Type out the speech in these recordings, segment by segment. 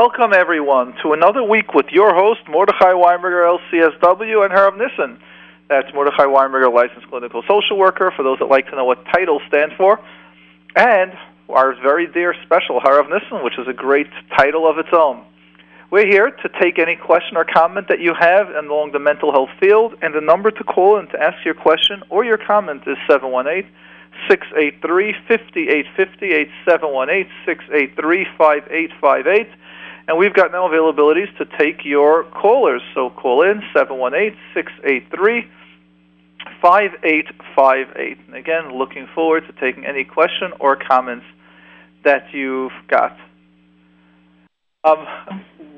Welcome, everyone, to another week with your host, Mordechai Weinberger, LCSW, and Harav Nissen. That's Mordechai Weinberger, licensed clinical social worker, for those that like to know what titles stand for. And our very dear special, Harav Nissen, which is a great title of its own. We're here to take any question or comment that you have along the mental health field, and the number to call and to ask your question or your comment is 718 683 5850 718 683 5858. And we've got now availabilities to take your callers. So call in 718 683 5858. And again, looking forward to taking any question or comments that you've got. Um,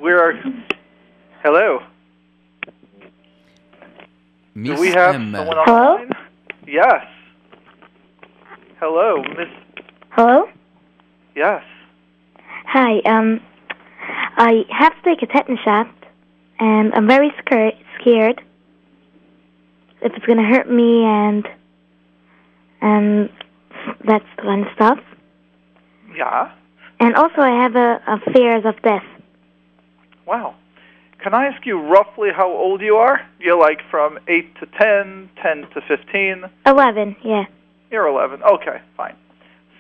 we're. Hello. Miss Do we have M. someone on Hello? line? Yes. Hello, Miss. Hello? Yes. Hi, um, I have to take a tetanus shot, and I'm very scared, scared if it's gonna hurt me and, and that kind of stuff. Yeah. And also I have a, a fears of death. Wow. Can I ask you roughly how old you are? You're like from 8 to 10, 10 to 15. Eleven, yeah. You're 11. Okay, fine.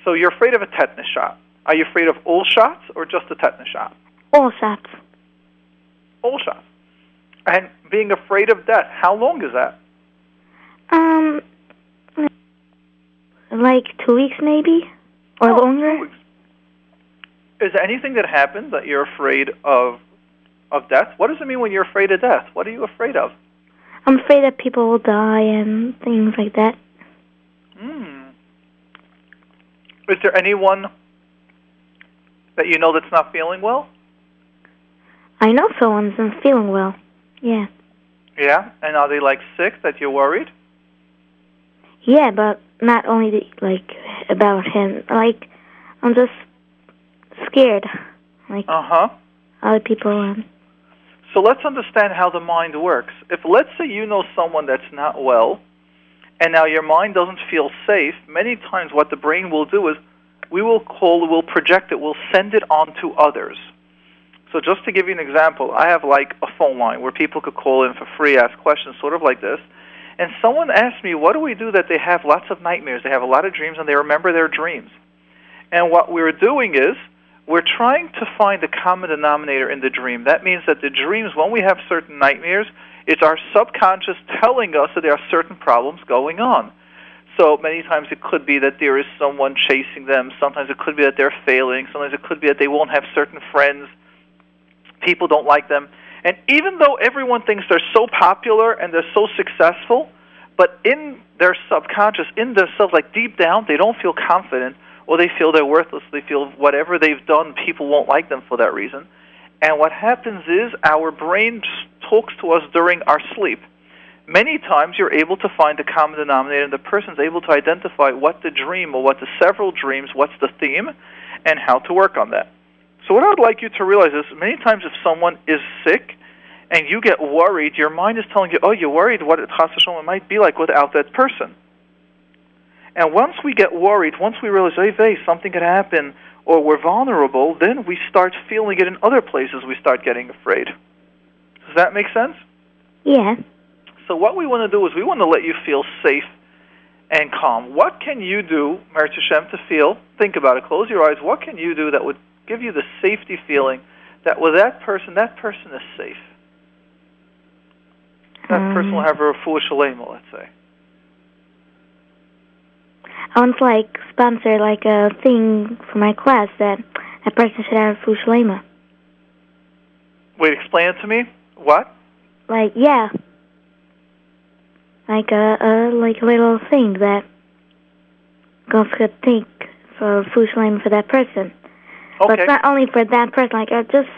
So you're afraid of a tetanus shot. Are you afraid of all shots or just a tetanus shot? All shots. All shots. And being afraid of death, how long is that? Um, like two weeks maybe? Or Oh, longer? two weeks. Is there anything that happens that you're afraid of of death? What does it mean when you're afraid of death? What are you afraid of? I'm afraid that people will die and things like that. Hmm. Is there anyone that you know that's not feeling well? I know someone's not feeling well. Yeah. Yeah. And are they like sick that you're worried? Yeah, but not only the, like about him. Like I'm just scared. Like Uh huh. other people. Um, So let's understand how the mind works. If let's say you know someone that's not well, and now your mind doesn't feel safe, many times what the brain will do is we will call, we'll project it, we'll send it on to others. So just to give you an example, I have like a phone line where people could call in for free, ask questions, sort of like this. And someone asked me, what do we do that they have lots of nightmares? They have a lot of dreams and they remember their dreams. And what we're doing is we're trying to find a common denominator in the dream. That means that the dreams, when we have certain nightmares, it's our subconscious telling us that there are certain problems going on. So many times it could be that there is someone chasing them. Sometimes it could be that they're failing. Sometimes it could be that they won't have certain friends. People don't like them. And even though everyone thinks they're so popular and they're so successful, but in their subconscious, in themselves, like deep down, they don't feel confident or they feel they're worthless. They feel whatever they've done, people won't like them for that reason. And what happens is our brain talks to us during our sleep. Many times you're able to find a common denominator, and the person's able to identify what the dream or what the several dreams, what's the theme, and how to work on that. So what I would like you to realize is many times if someone is sick and you get worried, your mind is telling you, oh, you're worried what it might be like without that person. And once we get worried, once we realize, hey, hey, something could happen, or we're vulnerable, then we start feeling it in other places. We start getting afraid. Does that make sense? yeah. So what we want to do is we want to let you feel safe and calm. What can you do, Merit Hashem, to feel? Think about it. Close your eyes. What can you do that would give you the safety feeling that with that person, that person is safe? That Um, person will have a refuah shalema, let's say. I want to like sponsor like a thing for my class that a person should have Fushalema. Wait, explain it to me. What? Like yeah. Like a, a like a little thing that goes to think for Fushalema for that person. But Okay. it's not only for that person. Like I just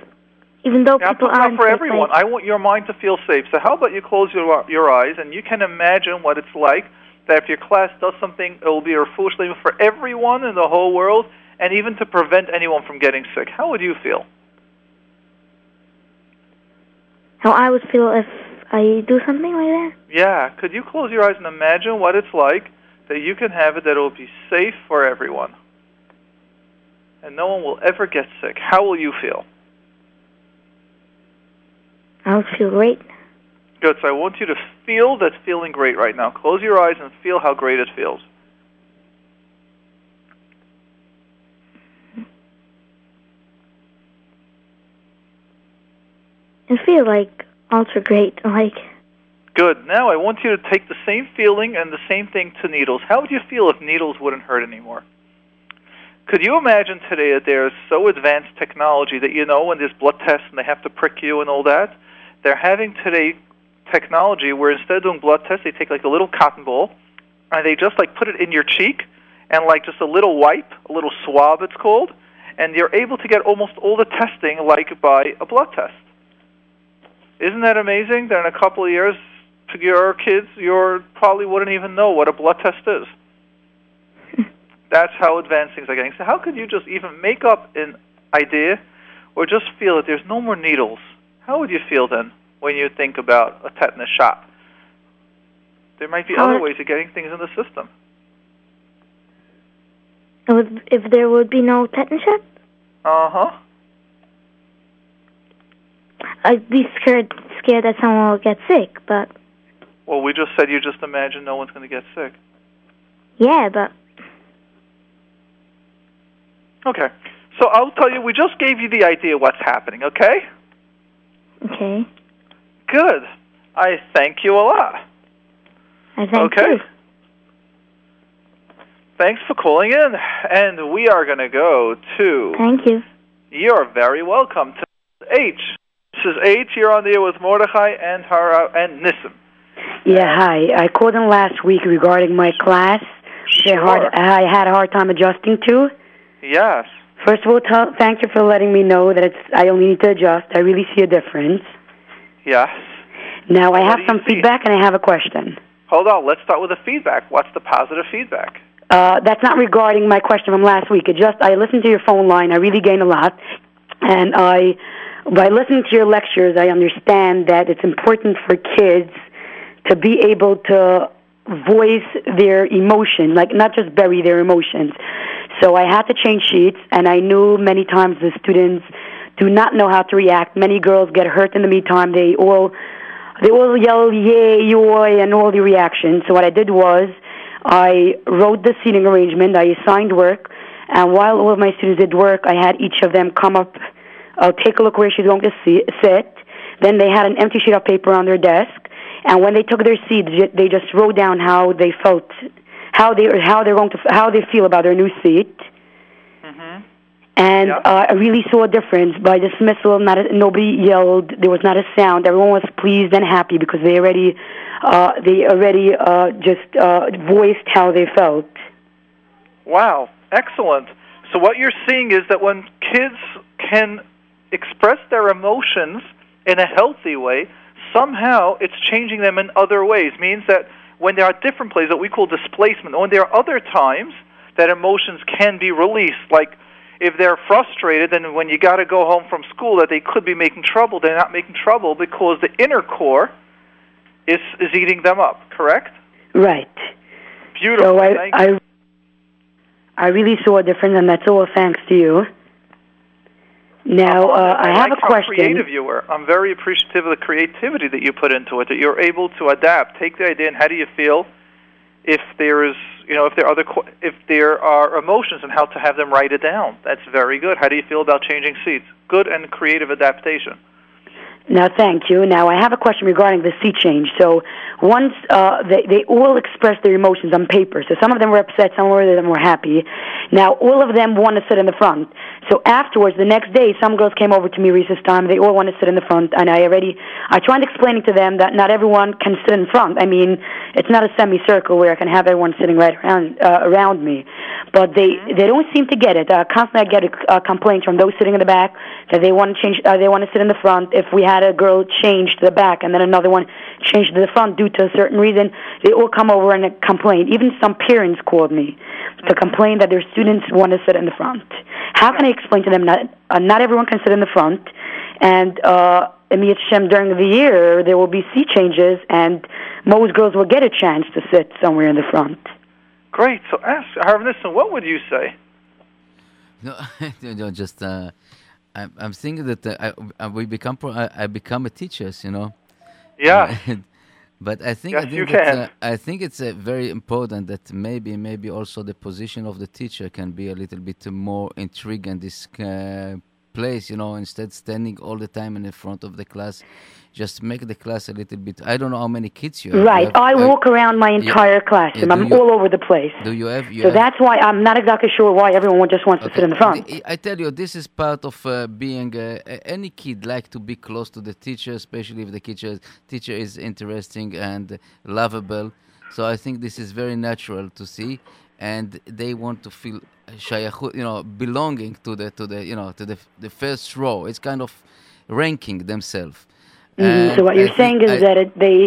even though I'm people aren't for everyone. like, I want your mind to feel safe. So how about you close your your eyes and you can imagine what it's like that if your class does something, it will be a refuah shalema for everyone in the whole world, and even to prevent anyone from getting sick. How would you feel? how I would feel if I do something like that. Yeah. Could you close your eyes and imagine what it's like that you can have it that it will be safe for everyone, and no one will ever get sick? How will you feel? I'll feel great. Good. So I want you to feel that feeling great right now. Close your eyes and feel how great it feels. I feel like ultra great. Like Good. Now I want you to take the same feeling and the same thing to needles. How would you feel if needles wouldn't hurt anymore? Could you imagine today that there's so advanced technology that you know when there's blood tests and they have to prick you and all that? They're having today technology where instead of doing blood tests, they take like a little cotton ball and they just like put it in your cheek and like just a little wipe, a little swab it's called, and you're able to get almost all the testing like by a blood test. Isn't that amazing? That in a couple of years, your kids, you probably wouldn't even know what a blood test is. That's how advanced things are getting. So how could you just even make up an idea or just feel that there's no more needles? How would you feel then when you think about a tetanus shot? There might be How other ways of getting things in the system. if there would be no tetanus shot, Uh huh. I'd be scared scared that someone will get sick. But Well, we just said you just imagine no one's going to get sick. yeah, but Okay. So I'll tell you, we just gave you the idea what's happening, okay? okay. Good. I thank you a lot. I thank you. okay. you. Thanks for calling in. And we are going to go to. Thank you. You're very welcome to H. This is H. You're on the air with Mordechai and Hara and Nissim. Yeah, hi. I called in last week regarding my class. which I, hard, I had a hard time adjusting to. Yes. First of all, tell, thank you for letting me know that it's I only need to adjust. I really see a difference. Yes. Now I have some see? feedback and I have a question. Hold on. Let's start with the feedback. What's the positive feedback? Uh, that's not regarding my question from last week. It just I listened to your phone line. I really gained a lot, and I by listening to your lectures, I understand that it's important for kids to be able to voice their emotion, like not just bury their emotions. So I had to change sheets, and I knew many times the students do not know how to react. Many girls get hurt in the meantime. They all they all yell yay, yoy, and all the reactions. So what I did was I wrote the seating arrangement. I assigned work, and while all of my students did work, I had each of them come up, uh, take a look where she's going to see, sit. Then they had an empty sheet of paper on their desk, and when they took their seat, they just wrote down how they felt, how they how they're going to how they feel about their new seat. Mm-hmm. And Yeah. uh, I really saw a difference by dismissal. Not a, nobody yelled. There was not a sound. Everyone was pleased and happy because they already, uh, they already uh, just uh, voiced how they felt. Wow, excellent. So what you're seeing is that when kids can express their emotions in a healthy way, somehow it's changing them in other ways. Means that when there are different places that we call displacement, oh, when there are other times that emotions can be released, like if they're frustrated and when you got to go home from school that they could be making trouble, they're not making trouble because the inner core is is eating them up. Correct? Right. Beautiful. So I, Thank you. I, I really saw a difference, and that's all thanks to you. Now, uh, I have like a how question. creative you were. I'm very appreciative of the creativity that you put into it. That you're able to adapt. Take the idea and how do you feel if there is, you know, if there are other, if there are emotions and how to have them write it down. That's very good. How do you feel about changing seats? Good and creative adaptation. Now, thank you. Now, I have a question regarding the seat change. So, once uh, they they all expressed their emotions on paper. So some of them were upset, some of them were happy. Now, all of them want to sit in the front. So afterwards, the next day, some girls came over to me recess time. They all want to sit in the front, and I already I tried explaining to them that not everyone can sit in front. I mean, it's not a semicircle where I can have everyone sitting right around uh, around me. But they they don't seem to get it. Uh, constantly, I get a complaint from those sitting in the back that they want to change. Uh, they want to sit in the front. If we had a girl change to the back and then another one change to the front due to a certain reason, they all come over and complain. Even some parents called me to complain that their students want to sit in the front. How can I explain to them that uh, not everyone can sit in the front, and uh, in the during the year there will be seat changes, and most girls will get a chance to sit somewhere in the front. Great. So ask Harvey, what would you say? No, no, just uh, I'm, I'm thinking that uh, I, I, we become pro- I, I become a teachers, you know. Yeah. but I think Yes, I think can. uh, I think it's uh, very important that maybe maybe also the position of the teacher can be a little bit more intriguing this uh, place, you know, instead standing all the time in the front of the class, just make the class a little bit. I don't know how many kids you have. You Right. have- I uh, walk around my entire classroom. Yeah, I'm you- all over the place. Do you have? You So have, that's why I'm not exactly sure why everyone just wants to sit in the front. I- I tell you, this is part of uh, being uh, any kid like to be close to the teacher, especially if the teacher teacher is interesting and lovable. So I think this is very natural to see, and they want to feel shayachut, you know, belonging to the to the you know to the the first row. It's kind of ranking themselves. Mhm. So what you're think saying is I- that it, they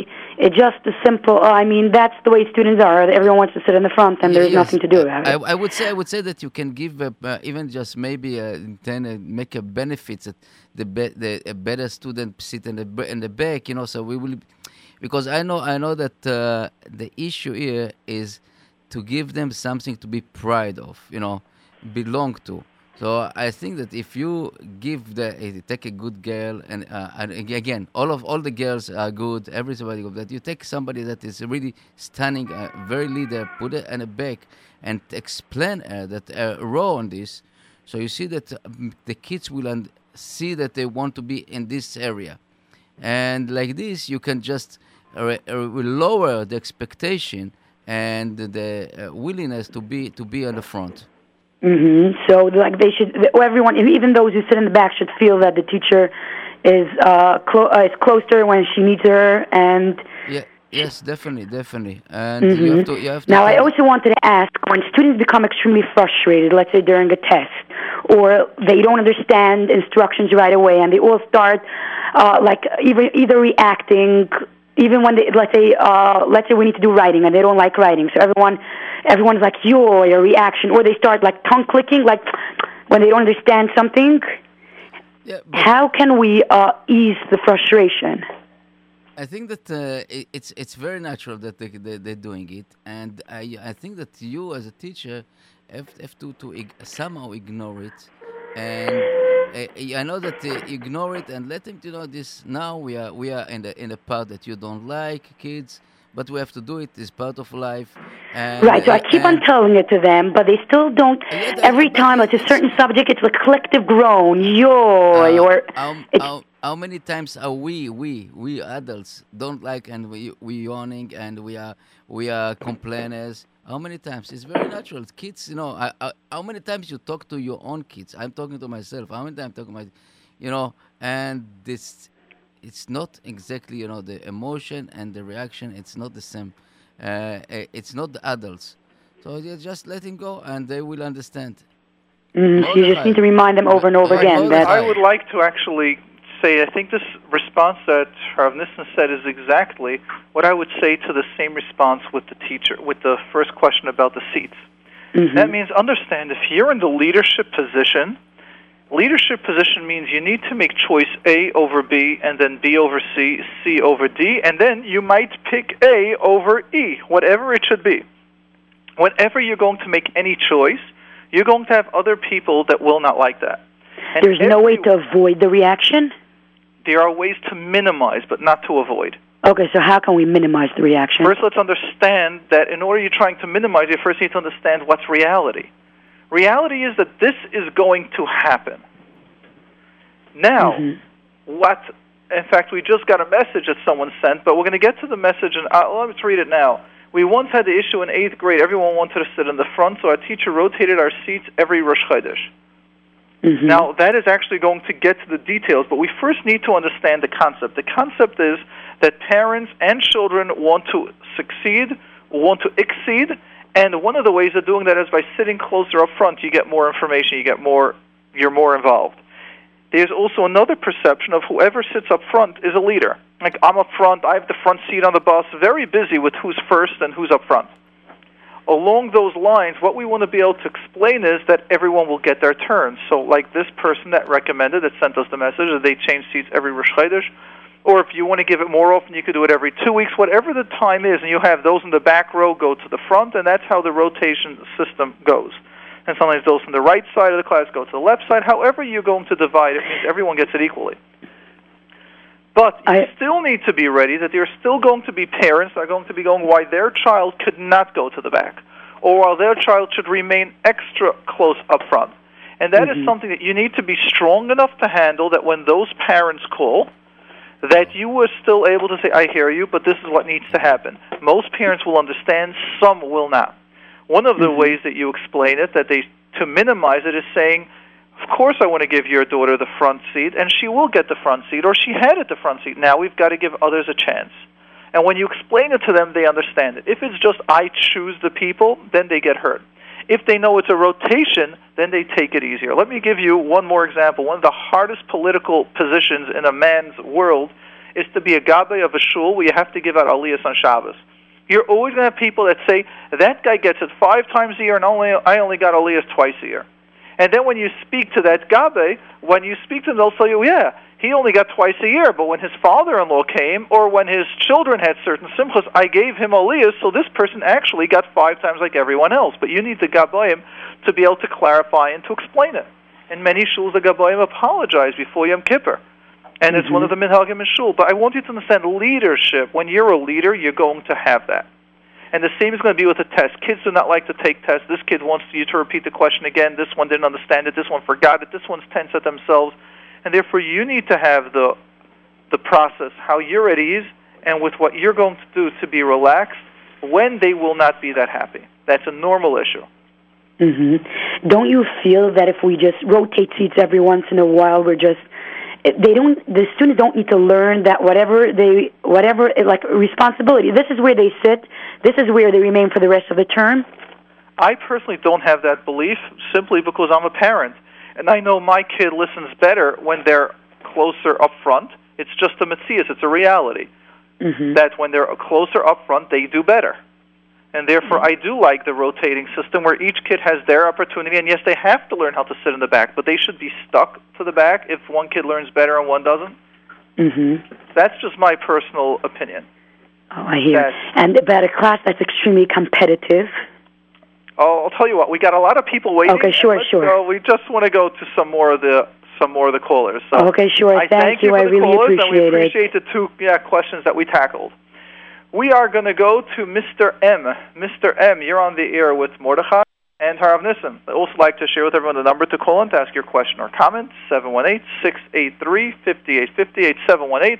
it just a simple. I mean, that's the way students are. Everyone wants to sit in the front, and there's Yes, nothing to do about I, it. I would say I would say that you can give uh, uh, even just maybe uh, then uh, make a benefits that the be- the a better student sit in the in the back, you know. So we will because I know I know that uh, the issue here is to give them something to be proud of, you know, belong to. So I think that if you give the eh, take a good girl and, uh, and again all of all the girls are good, everybody good. That you take somebody that is really stunning, uh, very leader, put it in a back and explain her that a role on this. So you see that um, the kids will un- see that they want to be in this area, and like this you can just uh, uh, lower the expectation and the uh, willingness to be to be on the front. hmm So, like, they should. Everyone, even those who sit in the back, should feel that the teacher is uh, clo- uh, is close to her when she needs her, and Yeah. Yes, definitely, definitely, and you have to. You have to. Now, I also wanted to ask when students become extremely frustrated, let's say during a test, or they don't understand instructions right away, and they all start uh, like either either reacting, even when they let's say uh, let's say we need to do writing and they don't like writing, so everyone everyone's like yo or reaction, or they start like tongue clicking, like when they don't understand something. Yeah, How can we uh, ease the frustration? I think that uh, it, it's it's very natural that they, they they're doing it, and I I think that you as a teacher have, have to to ig- somehow ignore it, and I know that uh, ignore it and let them to know this. Now we are we are in the in the part that you don't like, kids, but we have to do it. It's part of life. And, Right, so I uh, keep on telling it to them, but they still don't. Yeah, Every time it's a certain subject, it's a collective groan, yoy, Uh, or how, how, how many times are we we we adults don't like and we we yawning and we are we are complainers how many times? It's very natural. Kids you know I, I, how many times you talk to your own kids? I'm talking to myself. How many times I'm talking my you know and this it's not exactly you know the emotion and the reaction. It's not the same uh, eh, it's not the adults. So you just let him go and they will understand. Mm, you just need to remind them over and over Right, again Mordechai. that I would like to actually say I think this response that Rav Nissen said is exactly what I would say to the same response with the teacher, with the first question about the seats. mhm. That means understand if you're in the leadership position, leadership position means you need to make choice A over B and then B over C, C over D, and then you might pick A over E, whatever it should be. Whenever you're going to make any choice, you're going to have other people that will not like that. And there's no way to avoid the reaction. There are ways to minimize, but not to avoid. Okay, so how can we minimize the reaction? First, let's understand that in order you're trying to minimize, you first need to understand what's reality. Reality is that this is going to happen. Now, Mhm. what? In fact, we just got a message that someone sent, but we're going to get to the message, and uh, let's read it now. We once had the issue in eighth grade. Everyone wanted to sit in the front, so our teacher rotated our seats every Rosh Chodesh. Mhm. Now, that is actually going to get to the details, but we first need to understand the concept. The concept is that parents and children want to succeed, want to exceed, and one of the ways of doing that is by sitting closer up front. You get more information, you get more, you're more involved. There's also another perception of whoever sits up front is a leader. Like, I'm up front, I have the front seat on the bus, very busy with who's first and who's up front along those lines, what we want to be able to explain is that everyone will get their turn. So, like this person that recommended, that sent us the message that they change seats every Rosh Chodesh, or if you want to give it more often, you could do it every two weeks, whatever the time is, and you have those in the back row go to the front, and that's how the rotation system goes. and sometimes those from the right side of the class go to the left side. However, you're going to divide it means everyone gets it equally. But you I- still need to be ready that there are still going to be parents that are going to be going why their child could not go to the back, or why their child should remain extra close up front. And that is Mhm. something that you need to be strong enough to handle that when those parents call, that you were still able to say, I hear you, but this is what needs to happen. Most parents will understand, some will not. One of the Mhm. ways that you explain it, that they to minimize it, is saying, "Of course, I want to give your daughter the front seat, and she will get the front seat, or she had it the front seat. Now we've got to give others a chance." And when you explain it to them, they understand it. If it's just "I choose the people," then they get hurt. If they know it's a rotation, then they take it easier. Let me give you one more example. One of the hardest political positions in a man's world is to be a gabbai of a shul where you have to give out aliyahs on Shabbos. You're always going to have people that say, that guy gets it five times a year and only, I only got aliyahs twice a year. And then when you speak to that gabbai, when you speak to them, they'll tell you, yeah, he only got twice a year, but when his father-in-law came or when his children had certain simchas, I gave him aliyahs, so this person actually got five times like everyone else. But you need the gabbayim to be able to clarify and to explain it. And many shuls, the gabbayim apologize before Yom Kippur. And it's one mm-hmm. of the minhagim in shul. But I want you to understand leadership. When you're a leader, you're going to have that. And the same is going to be with a test. Kids do not like to take tests. This kid wants you to repeat the question again. This one didn't understand it. This one forgot it. This one's tense at themselves. And therefore, you need to have the the process, how you're at ease, and with what you're going to do to be relaxed when they will not be that happy. That's a normal issue. hmm Don't you feel that if we just rotate seats every once in a while, we're just they don't the students don't need to learn that whatever they whatever like responsibility. This is where they sit. This is where they remain for the rest of the term. I personally don't have that belief simply because I'm a parent. And I know my kid listens better when they're closer up front. It's just a metzius, it's a reality. hmm That when they're closer up front, they do better. And therefore, I do like the rotating system where each kid has their opportunity. And yes, they have to learn how to sit in the back, but they should be stuck to the back if one kid learns better and one doesn't. hmm That's just my personal opinion. Oh, I hear. That- And about a class that's extremely competitive. Oh, I'll tell you what. We got a lot of people waiting. Okay, sure, sure. Go. We just want to go to some more of the some more of the callers. So Okay, sure. I Thank thank you. I really callers, and we appreciate it. the two yeah, questions that we tackled. We are going to go to Mr. M. Mr. M, you're on the air with Mordechai and Harav Nissim. I'd also like to share with everyone the number to call in to ask your question or comment, 718-683-5858,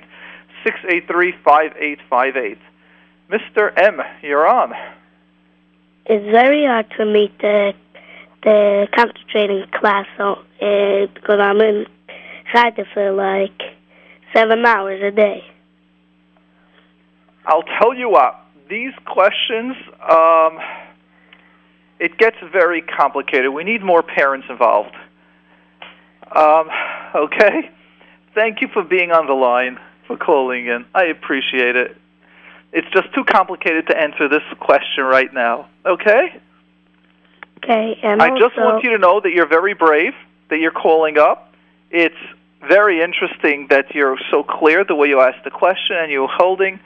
718-683-5858. Mr. M, you're on. It's very hard for me to to concentrate in class so, uh, because I'm in Chayta for like seven hours a day. I'll tell you what, these questions, um, it gets very complicated. We need more parents involved. Um, okay? Thank you for being on the line, for calling in. I appreciate it. It's just too complicated to answer this question right now. Okay? Okay, and I also, just want you to know that you're very brave, that you're calling up. It's very interesting that you're so clear the way you asked the question and you're holding.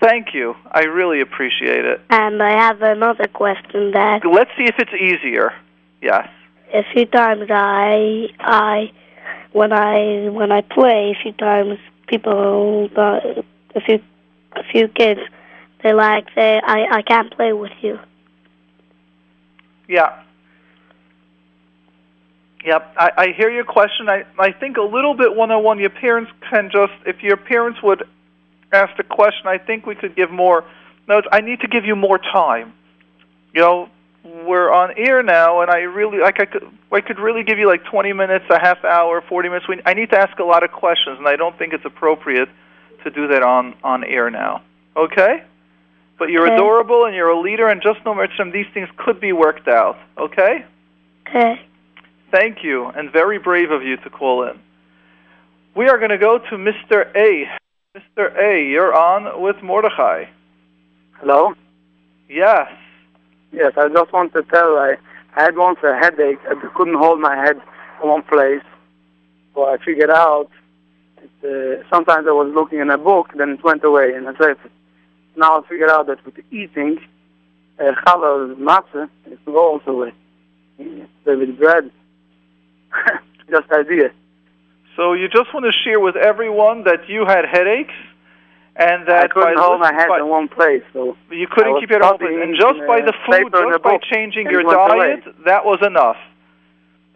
Thank you. I really appreciate it. and I have another question that Let's see if it's easier. Yes. a few times I I when I when I play a few times people uh, a few a few kids they like say I I can't play with you. Yeah. Yep. I, I hear your question. I, I think a little bit one on one, your parents can just, if your parents would ask the question, I think we could give more. No, I need to give you more time. You know, we're on air now, and I really, like, I could, I could really give you like 20 minutes, a half hour, 40 minutes. We, I need to ask a lot of questions, and I don't think it's appropriate to do that on, on air now. Okay? But you're Okay. adorable, and you're a leader, and just know, Mitzvah, these things could be worked out. Okay? Okay. Thank you, and very brave of you to call in. We are going to go to Mr. A. Mr. A, you're on with Mordechai. Hello? Yes. Yes, I just want to tell I, I had once a headache. I couldn't hold my head in one place. So I figured out that, uh, sometimes I was looking in a book, then it went away, and I said, now I figured out that with eating, uh, challah matzah, it goes away. with bread. just idea. So you just want to share with everyone that you had headaches and that I couldn't hold my head by- in one place, so you couldn't keep your head open. And just by uh, the food, just by changing your it went away. diet, that was enough.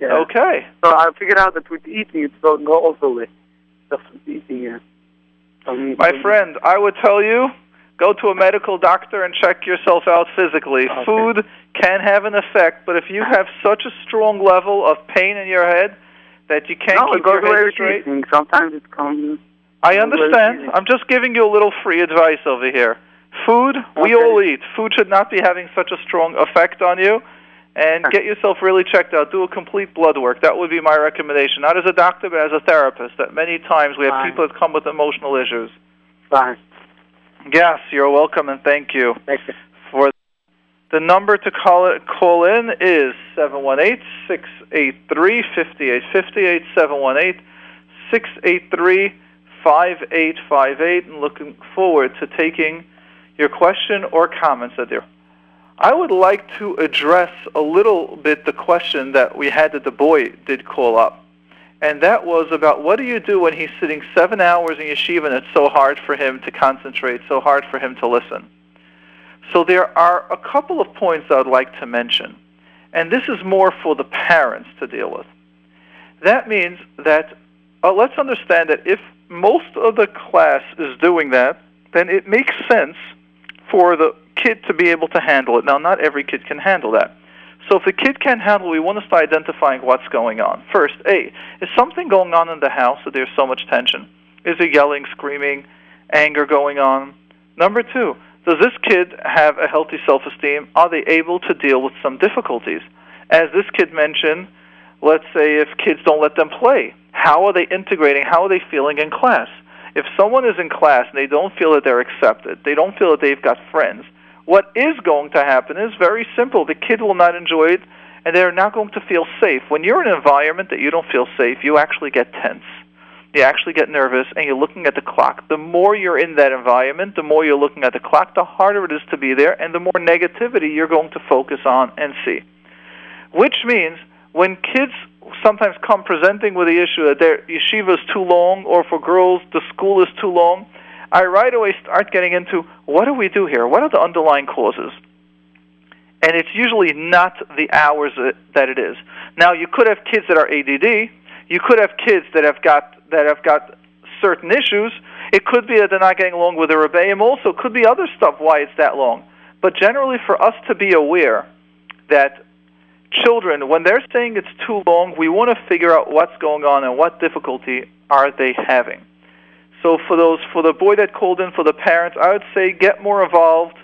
yeah. Okay. So I figured out that with eating it don't go also away. Just with eating, yeah. Um, My um, friend, I would tell you go to a medical doctor and check yourself out physically. Okay. Food can have an effect, but if you have such a strong level of pain in your head that you can't no, it keep goes your head straight, eating. Sometimes it comes. I It goes away with understand. I'm just giving you a little free advice over here. Food, we Okay. all eat. Food should not be having such a strong effect on you. And get yourself really checked out. Do a complete blood work. That would be my recommendation. Not as a doctor, but as a therapist. That many times we have people that come with emotional issues. Fine. Yes, you're welcome and thank you. Thank you. For the number to call it, call in is 718-683-5858, 718-683-5858, and looking forward to taking your question or comments, Adir. I would like to address a little bit the question that we had that the boy did call up. And that was about what do you do when he's sitting seven hours in yeshiva and it's so hard for him to concentrate, so hard for him to listen. So there are a couple of points I would like to mention. And this is more for the parents to deal with. That means that uh, let's understand that if most of the class is doing that, then it makes sense for the kid to be able to handle it. Now, not every kid can handle that. So if the kid can't handle it, we want to start identifying what's going on. First, A, is something going on in the house that there's so much tension? Is there yelling, screaming, anger going on? Number two, does this kid have a healthy self-esteem? Are they able to deal with some difficulties? As this kid mentioned, let's say if kids don't let them play, how are they integrating? How are they feeling in class? If someone is in class and they don't feel that they're accepted, they don't feel that they've got friends, what is going to happen is very simple. The kid will not enjoy it, and they're not going to feel safe. When you're in an environment that you don't feel safe, you actually get tense. You actually get nervous, and you're looking at the clock. The more you're in that environment, the more you're looking at the clock, the harder it is to be there, and the more negativity you're going to focus on and see. Which means when kids sometimes come presenting with the issue that their yeshiva is too long, or for girls, the school is too long, I right away start getting into what do we do here? What are the underlying causes? And it's usually not the hours that- it is. Now, you could have kids that are ADD. You could have kids that have got that have got certain issues. It could be that they're not getting along with the rebbeim. Also, it could be other stuff why it's that long. But generally, for us to be aware that children, when they're saying it's too long, we want to figure out what's going on and what difficulty are they having. So for those, for the boy that called in, for the parents, I would say get more involved,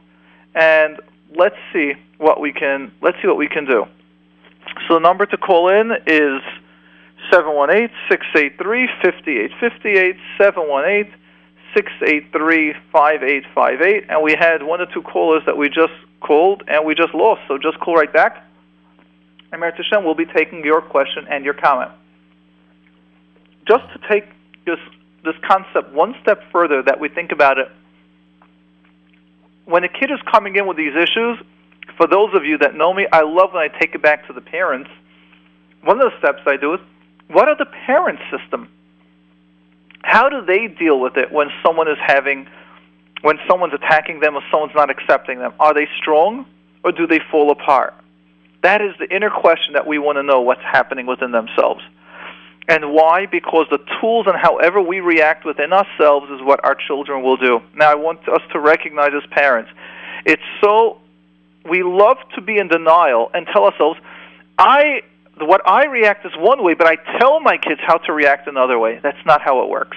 and let's see what we can. Let's see what we can do. So the number to call in is 718-683-5858, 718-683-5858, and we had one or two callers that we just called and we just lost. So just call right back. And Merit Hashem will be taking your question and your comment. Just to take this this concept one step further that we think about it. When a kid is coming in with these issues, for those of you that know me, I love when I take it back to the parents. One of the steps I do is, what are the parents' system? How do they deal with it when someone is having, when someone's attacking them or someone's not accepting them? Are they strong or do they fall apart? That is the inner question that we want to know what's happening within themselves. And why? Because the tools and however we react within ourselves is what our children will do. Now, I want us to recognize as parents, it's so, we love to be in denial and tell ourselves, I, what I react is one way, but I tell my kids how to react another way. That's not how it works.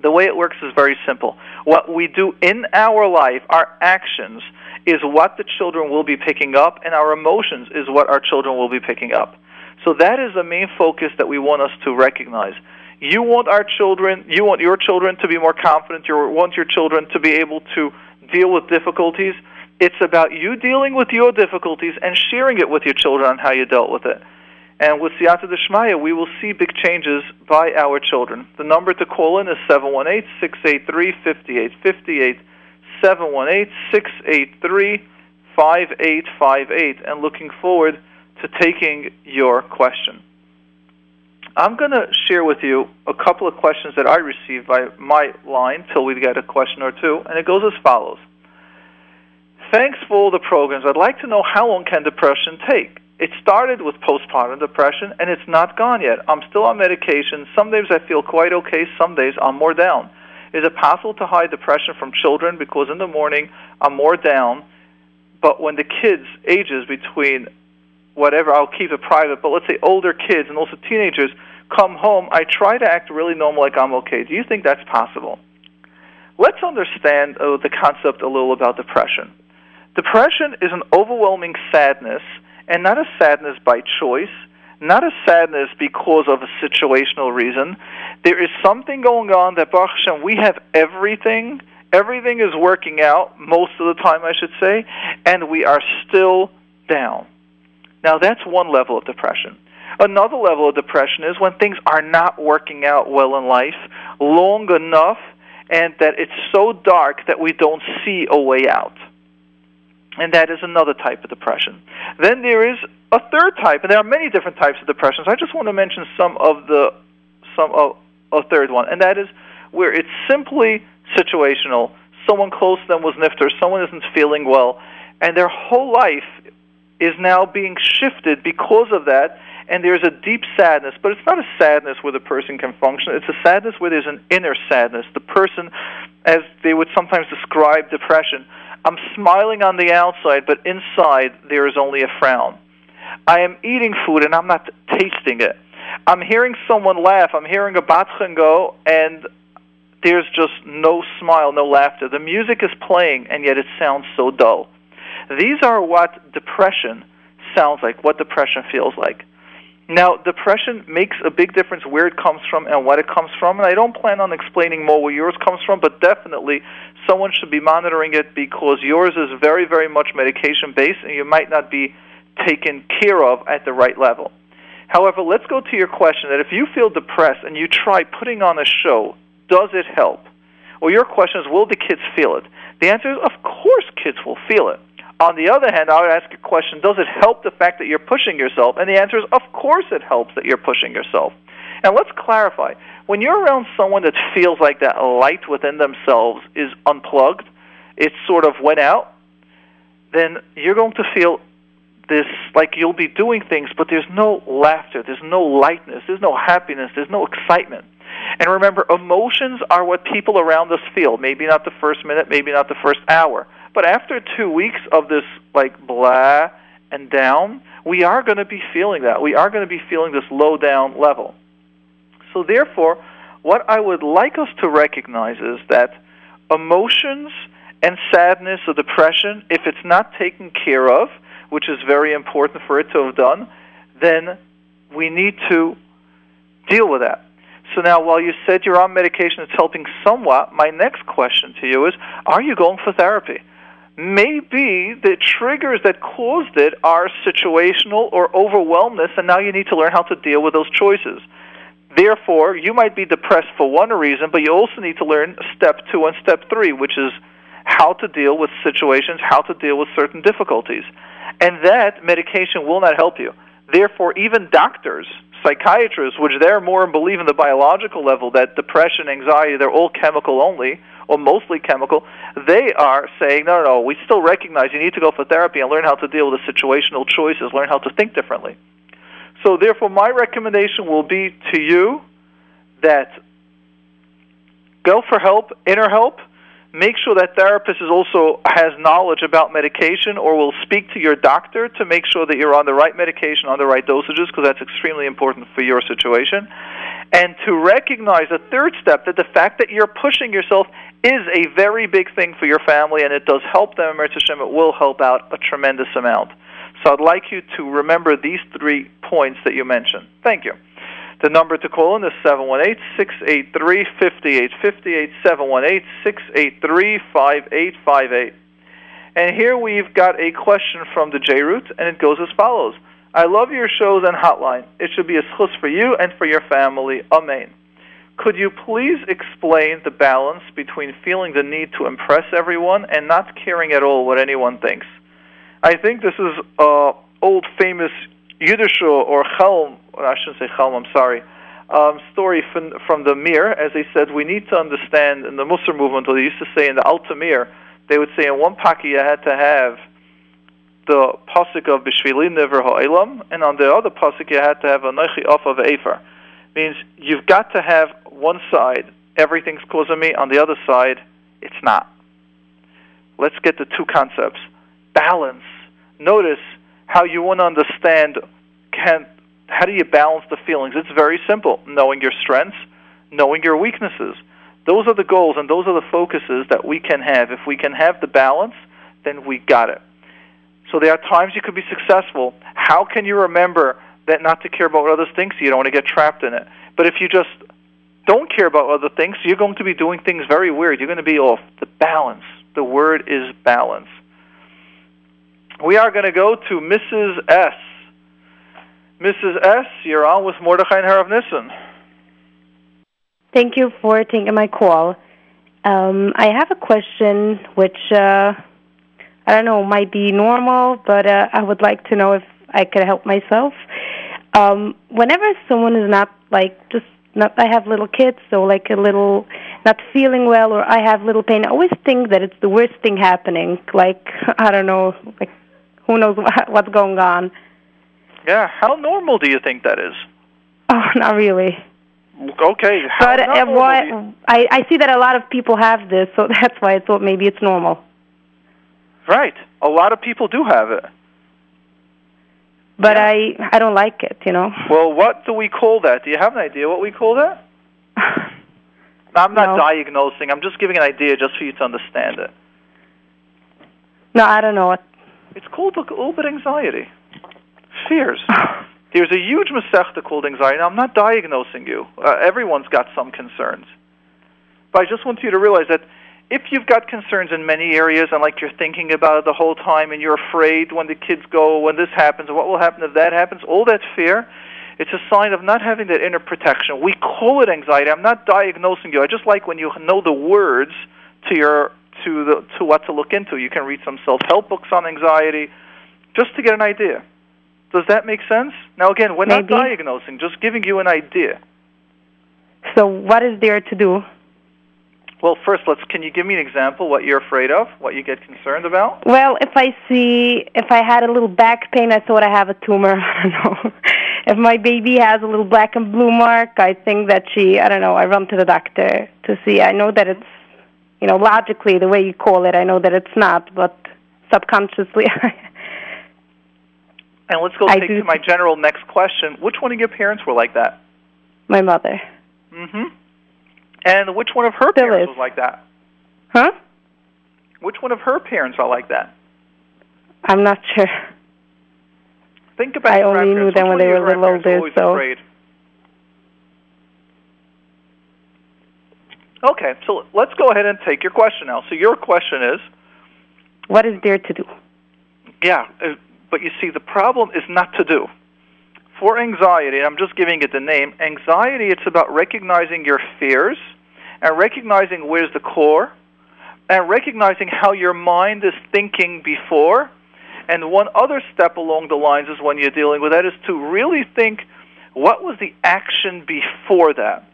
The way it works is very simple. What we do in our life, our actions, is what the children will be picking up, and our emotions is what our children will be picking up. So that is the main focus that we want us to recognize. You want our children, you want your children to be more confident, you want your children to be able to deal with difficulties. It's about you dealing with your difficulties and sharing it with your children on how you dealt with it. And with Siyata Deshmaya, we will see big changes by our children. The number to call in is 718-683-5858, 718-683-5858, and looking forward to taking your question. I'm going to share with you a couple of questions that I received by my line till we get a question or two, and it goes as follows. Thanks for all the programs. I'd like to know how long can depression take? It started with postpartum depression, and it's not gone yet. I'm still on medication. Some days I feel quite okay. Some days I'm more down. Is it possible to hide depression from children? Because in the morning I'm more down, but when the kids ages between whatever, I'll keep it private, but let's say older kids and also teenagers come home, I try to act really normal like I'm okay. Do you think that's possible? Let's understand uh, the concept a little about depression. Depression is an overwhelming sadness, and not a sadness by choice, not a sadness because of a situational reason. There is something going on that, Baruch Hashem, we have everything. Everything is working out, most of the time, I should say, and we are still down. Now, that's one level of depression. Another level of depression is when things are not working out well in life long enough and that it's so dark that we don't see a way out. And that is another type of depression. Then there is a third type, and there are many different types of depressions. I just want to mention some of the some of a third one, and that is where it's simply situational. Someone close to them was nifter, someone isn't feeling well, and their whole life is now being shifted because of that, and there's a deep sadness, but it's not a sadness where the person can function. It's a sadness where there's an inner sadness. The person, as they would sometimes describe depression, I'm smiling on the outside, but inside there is only a frown. I am eating food and I'm not tasting it. I'm hearing someone laugh. I'm hearing a badchen go, and there's just no smile, no laughter. The music is playing, and yet it sounds so dull. These are what depression sounds like, what depression feels like. Now, depression makes a big difference where it comes from and what it comes from, and I don't plan on explaining more where yours comes from, but definitely someone should be monitoring it because yours is very, very much medication based, and you might not be taken care of at the right level. However, let's go to your question that if you feel depressed and you try putting on a show, does it help? Well, your question is, will the kids feel it? The answer is, of course, kids will feel it. On the other hand, I would ask a question Does it help the fact that you're pushing yourself? And the answer is, Of course it helps that you're pushing yourself. And let's clarify when you're around someone that feels like that light within themselves is unplugged, it sort of went out, then you're going to feel this like you'll be doing things, but there's no laughter, there's no lightness, there's no happiness, there's no excitement. And remember, emotions are what people around us feel. Maybe not the first minute, maybe not the first hour. But after two weeks of this, like, blah and down, we are going to be feeling that. We are going to be feeling this low down level. So, therefore, what I would like us to recognize is that emotions and sadness or depression, if it's not taken care of, which is very important for it to have done, then we need to deal with that. So now, while you said you're on medication, it's helping somewhat. My next question to you is: Are you going for therapy? Maybe the triggers that caused it are situational or overwhelmness, and now you need to learn how to deal with those choices. Therefore, you might be depressed for one reason, but you also need to learn step two and step three, which is how to deal with situations, how to deal with certain difficulties. And that medication will not help you. Therefore, even doctors, psychiatrists, which they're more and believe in the biological level that depression, anxiety, they're all chemical only, or mostly chemical, they are saying, no, no, no, we still recognize you need to go for therapy and learn how to deal with the situational choices, learn how to think differently. So, therefore, my recommendation will be to you that go for help, inner help, make sure that therapist is also has knowledge about medication or will speak to your doctor to make sure that you're on the right medication on the right dosages because that's extremely important for your situation and to recognize a third step that the fact that you're pushing yourself is a very big thing for your family and it does help them Hashem, it will help out a tremendous amount so I'd like you to remember these three points that you mentioned thank you the number to call in is 718-683-5858, 718-683-5858. And here we've got a question from the JRoot, and it goes as follows. I love your shows and hotline. It should be a zchus for you and for your family. Amen. Could you please explain the balance between feeling the need to impress everyone and not caring at all what anyone thinks? I think this is a old famous Yiddish or Chalm, I shouldn't say Chalm, I'm sorry, um, story from, from the Mir, as they said, we need to understand in the Musar movement, or they used to say in the Altamir, they would say in one paki you had to have the pasuk of Bishvili Nivra Ha'olam, and on the other pasuk you had to have Anochi Afar Va'efer. Means you've got to have one side, everything's causing me, on the other side, it's not. Let's get the two concepts. Balance. Notice how you want to understand can how do you balance the feelings? It's very simple. Knowing your strengths, knowing your weaknesses. Those are the goals and those are the focuses that we can have. If we can have the balance, then we got it. So there are times you could be successful. How can you remember that not to care about what others think so you don't want to get trapped in it? But if you just don't care about other things, you're going to be doing things very weird. You're going to be off. The balance. The word is balance. We are going to go to Mrs. S. Mrs. S., you're on with Mordechai and Harav Nissen. Thank you for taking my call. Um, I have a question which uh, I don't know might be normal, but uh, I would like to know if I could help myself. Um, whenever someone is not like just not, I have little kids, so like a little not feeling well, or I have little pain. I always think that it's the worst thing happening. Like I don't know, like who knows what's going on. Yeah, how normal do you think that is? Oh, not really. Okay, how But uh, what I I see that a lot of people have this, so that's why I thought maybe it's normal. Right, a lot of people do have it. But Yeah. I I don't like it, you know. Well, what do we call that? Do you have an idea what we call that? I'm not No. diagnosing. I'm just giving an idea just for you to understand it. no, I don't know what. It's called a little bit anxiety, fears. There's a huge masechta called anxiety. Now, I'm not diagnosing you. Uh, everyone's got some concerns. But I just want you to realize that if you've got concerns in many areas and like you're thinking about it the whole time and you're afraid when the kids go, when this happens, what will happen if that happens, all that fear, it's a sign of not having that inner protection. We call it anxiety. I'm not diagnosing you. I just like when you know the words to your to the to what to look into. You can read some self-help books on anxiety just to get an idea. Does that make sense? Now again, we're Maybe. not diagnosing, just giving you an idea. So what is there to do? Well, first, let's. Can you give me an example? What you're afraid of? What you get concerned about? Well, if I see if I had a little back pain, I thought I have a tumor. I don't know. If my baby has a little black and blue mark, I think that she. I don't know. I run to the doctor to see. I know that it's, you know, logically the way you call it. I know that it's not, but subconsciously. And let's go I take do- to my general next question. Which one of your parents were like that? my mother. Mm-hmm. And which one of her parents is. was like that? Huh? Which one of her parents are like that? I'm not sure. Think about it. I only knew them when they were little older, so- afraid? Okay, so let's go ahead and take your question now. So your question is, What is there to do? yeah, uh, but you see, the problem is not to do. For anxiety, I'm just giving it the name. Anxiety, it's about recognizing your fears and recognizing where's the core and recognizing how your mind is thinking before. And one other step along the lines is when you're dealing with that is to really think what was the action before that.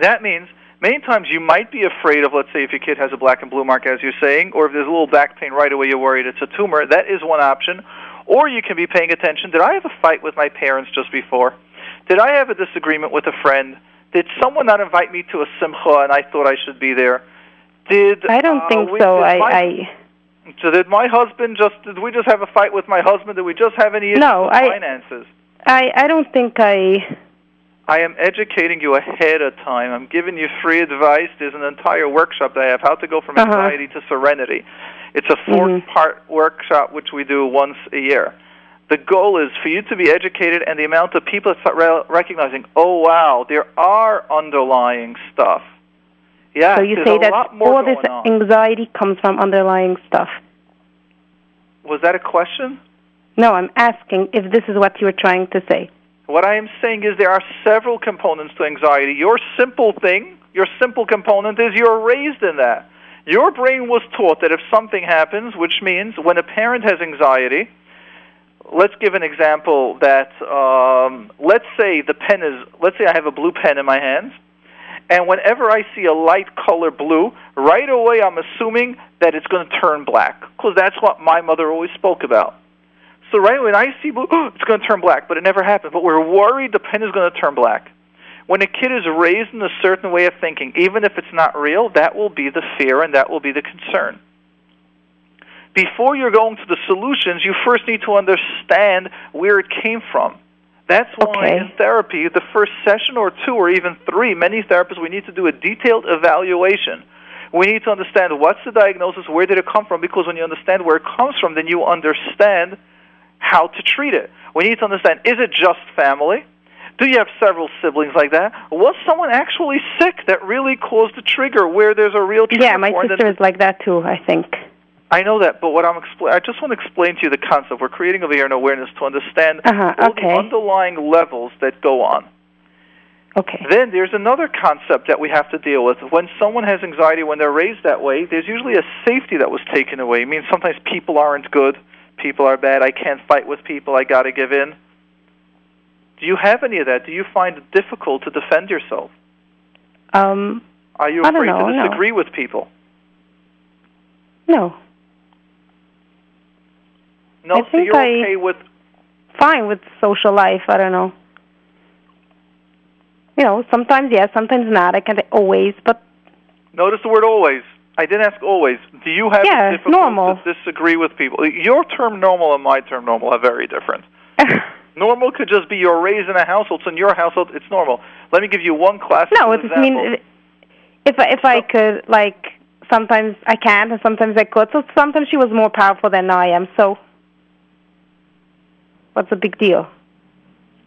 That means many times you might be afraid of, let's say, if your kid has a black and blue mark, as you're saying, or if there's a little back pain right away, you're worried it's a tumor. That is one option. Or you can be paying attention. Did I have a fight with my parents just before? Did I have a disagreement with a friend? Did someone not invite me to a simcha and I thought I should be there? Did I don't uh, think we- so. I, my- I so did my husband just? Did we just have a fight with my husband? Did we just have any issues No, with I- finances? I I don't think I I am educating you ahead of time. I'm giving you free advice. There's an entire workshop that I have how to go from Uh-huh. anxiety to serenity. It's a Mhm. four-part workshop which we do once a year. The goal is for you to be educated and the amount of people that start re- recognizing, oh wow, there are underlying stuff. Yeah, so you say that all this on. anxiety comes from underlying stuff. Was that a question? No, I'm asking if this is what you were trying to say. What I am saying is there are several components to anxiety. Your simple thing, your simple component is you're raised in that. Your brain was taught that if something happens, which means when a parent has anxiety, let's give an example that um, let's say the pen is let's say I have a blue pen in my hands, and whenever I see a light color blue, right away I'm assuming that it's going to turn black because that's what my mother always spoke about. So right when I see blue, it's going to turn black, but it never happened. But we're worried the pen is going to turn black. When a kid is raised in a certain way of thinking, even if it's not real, that will be the fear and that will be the concern before you're going to the solutions, you first need to understand where it came from. That's why Okay. in therapy, the first session or two or even three, many therapists, we need to do a detailed evaluation. We need to understand what's the diagnosis, where did it come from, because when you understand where it comes from, then you understand how to treat it. We need to understand is it just family? Do you have several siblings like that? Was someone actually sick that really caused the trigger where there's a real trigger? Yeah, my sister is like that too. I think. I know that, but what I'm expl- I just want to explain to you the concept. We're creating over here an awareness to understand Uh-huh, all okay. the underlying levels that go on. Okay. Then there's another concept that we have to deal with. When someone has anxiety, when they're raised that way, there's usually a safety that was taken away. It means sometimes people aren't good, people are bad. I can't fight with people. I got to give in. Do you have any of that? Do you find it difficult to defend yourself? Um. Are you afraid know, to no. disagree with people? No. No, I so think you're I- okay with Fine with social life. I don't know. You know, sometimes yes, sometimes not. I can't always, but Notice the word always. I didn't ask always. Do you have Yeah, difficulty normal. to disagree with people? Your term normal and my term normal are very different. Normal could just be you're raised in a household. So in your household, it's normal. Let me give you one classic no. It just example. mean if I, if I could like sometimes I can't and sometimes I could. So sometimes she was more powerful than I am. So what's the big deal?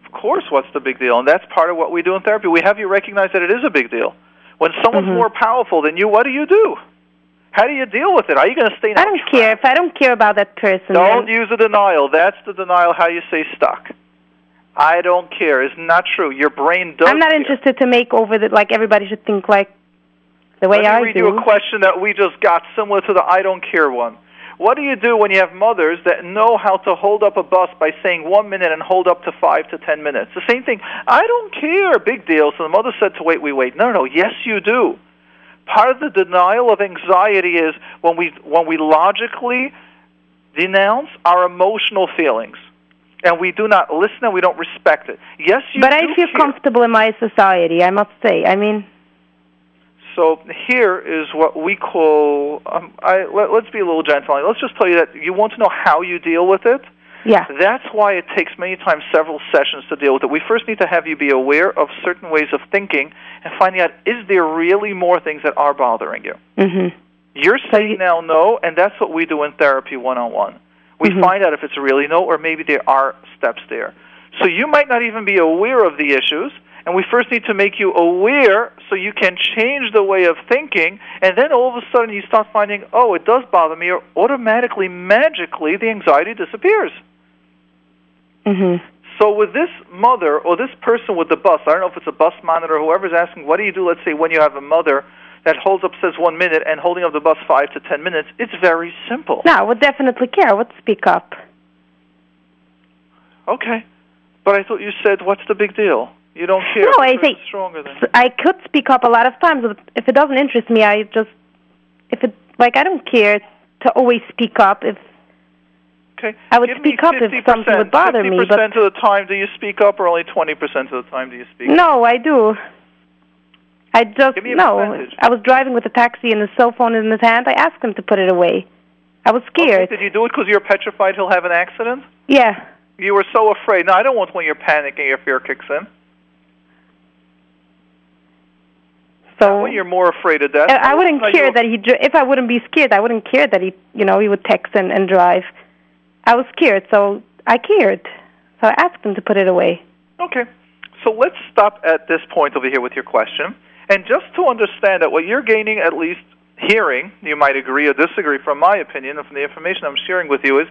Of course, what's the big deal? And that's part of what we do in therapy. We have you recognize that it is a big deal. When someone's Mhm. more powerful than you, what do you do? How do you deal with it? Are you going to stay? I don't care if I don't care about that person. Don't then- use a denial. That's the denial. How you say stuck. I don't care. It's not true. Your brain does. I'm not care. interested to make over that. Like everybody should think like the way Let me I read do. you a question that we just got, similar to the I don't care one. What do you do when you have mothers that know how to hold up a bus by saying one minute and hold up to five to ten minutes? The same thing. I don't care. Big deal. So the mother said to wait, we wait. No, no. Yes, you do. Part of the denial of anxiety is when we when we logically denounce our emotional feelings, and we do not listen and we don't respect it. Yes, you but I feel care. comfortable in my society. I must say. I mean, So here is what we call. Um, I, let, let's be a little gentle. Let's just tell you that you want to know how you deal with it. yeah. That's why it takes many times several sessions to deal with it. We first need to have you be aware of certain ways of thinking and finding out is there really more things that are bothering you. Mm-hmm. You're saying you- now no, and that's what we do in therapy one on one. We Mhm. find out if it's really no, or maybe there are steps there. So you might not even be aware of the issues, and we first need to make you aware so you can change the way of thinking, and then all of a sudden you start finding, oh, it does bother me, or automatically, magically, the anxiety disappears. Mhm. So with this mother or this person with the bus, I don't know if it's a bus monitor, whoever's asking, what do you do? Let's say when you have a mother that holds up says one minute and holding up the bus five to ten minutes. It's very simple. No, I would definitely care. I would speak up. Okay, but I thought you said, what's the big deal? You don't care. No, I say- stronger than. I could speak up a lot of times, but if it doesn't interest me, I just if it like I don't care to always speak up. If Okay. I would Give speak up if something would bother me, but- 50% of the time, do you speak up, or only 20% of the time do you speak up? no, I do. I just Give me a no. percentage. I was driving with a taxi and the cell phone in his hand. I asked him to put it away. I was Okay, scared. Did you do it because you're petrified he'll have an accident? Yeah. You were so afraid. No, I don't want when you're panicking, your fear kicks in. So When you're more afraid of that. I I wouldn't care that he. If I wouldn't be scared, I wouldn't care that he. You know, he would text and, and drive. I was scared, so I cared. So I asked him to put it away. Okay. So let's stop at this point over here with your question. And just to understand that what you're gaining, at least hearing, you might agree or disagree from my opinion and from the information I'm sharing with you, is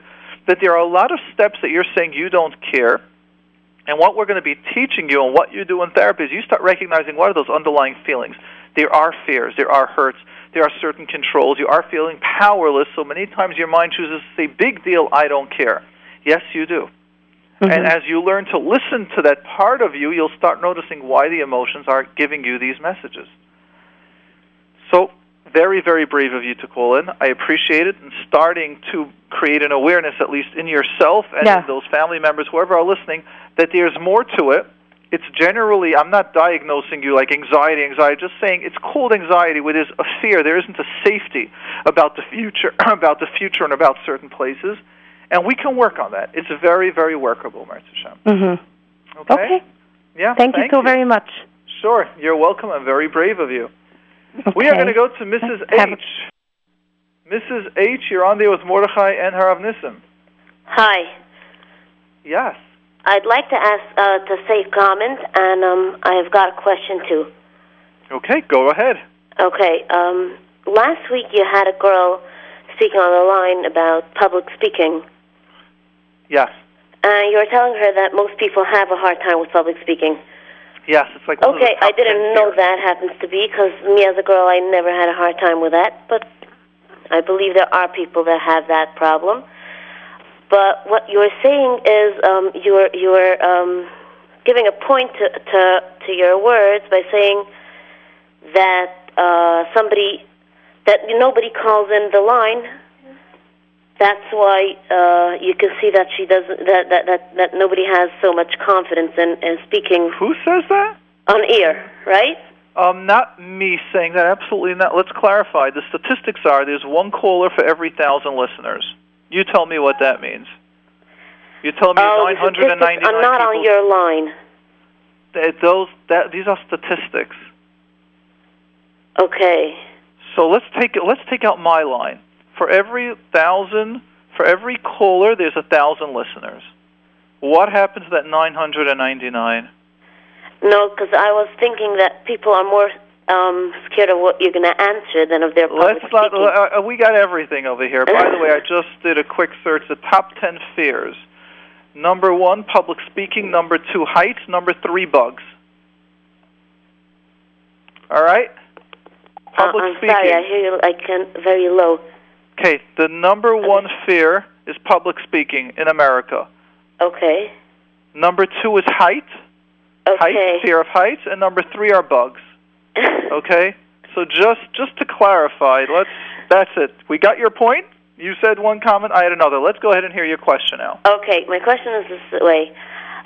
that there are a lot of steps that you're saying you don't care. And what we're going to be teaching you and what you do in therapy is you start recognizing what are those underlying feelings. There are fears, there are hurts, there are certain controls. You are feeling powerless, so many times your mind chooses to say, big deal, I don't care. Yes, you do. Mm-hmm. And as you learn to listen to that part of you, you'll start noticing why the emotions are giving you these messages. So, very, very brave of you to call in. I appreciate it and starting to create an awareness, at least in yourself and Yeah. in those family members, whoever are listening, that there's more to it. It's generally, I'm not diagnosing you like anxiety, anxiety, just saying it's called anxiety where there's a fear. There isn't a safety about the future, about the future and about certain places. And we can work on that. It's very, very workable, Meretz Hashem. Mm-hmm. Okay? Okay. Yeah. Thank, you so very much. Sure. You're welcome. I'm very brave of you. We are going to go to Mrs. Have a- H. Mrs. H, you're on there with Mordechai and Harav Nissim. Hi. Yes. I'd like to ask uh, to say comment, and um, I've got a question too. Okay, go ahead. Okay. Um, last week you had a girl speaking on the line about public speaking, Yes. and you were telling her that most people have a hard time with public speaking. Yes, it's like one of the Okay, I didn't know fears. that happens to be because me as a girl, I never had a hard time with that. But I believe there are people that have that problem. But what you're saying is um, you're you were um, giving a point to, to to your words by saying that uh, somebody that nobody calls in the line. That's why uh, you can see that she doesn't that, that that that nobody has so much confidence in, in speaking Who says that? on ear, right? Um, not me saying that. Absolutely not. Let's clarify. The statistics are there's one caller for every thousand listeners. You tell me what that means. You tell me Oh, the 999 statistics are not on your line. Th- those that these are statistics. Okay. So let's take it. Let's take out my line. For every thousand, for every caller, there's a thousand listeners. What happens to that 999? No, because I was thinking that people are more um, scared of what you're going to answer than of their public Let's not. Uh, uh, we got everything over here. By the way, I just did a quick search. The top ten fears. Number one, public speaking. Number two, heights. Number three, bugs. All right. Public uh, I'm speaking. sorry, I hear you like uh, very low. Okay, the number one fear is public speaking in America. Okay. Number two is height. Okay. Height, fear of heights, and number three are bugs. Okay, so just just to clarify, let's that's it. We got your point. You said one comment, I had another. Let's go ahead and hear your question now. Okay, my question is this way.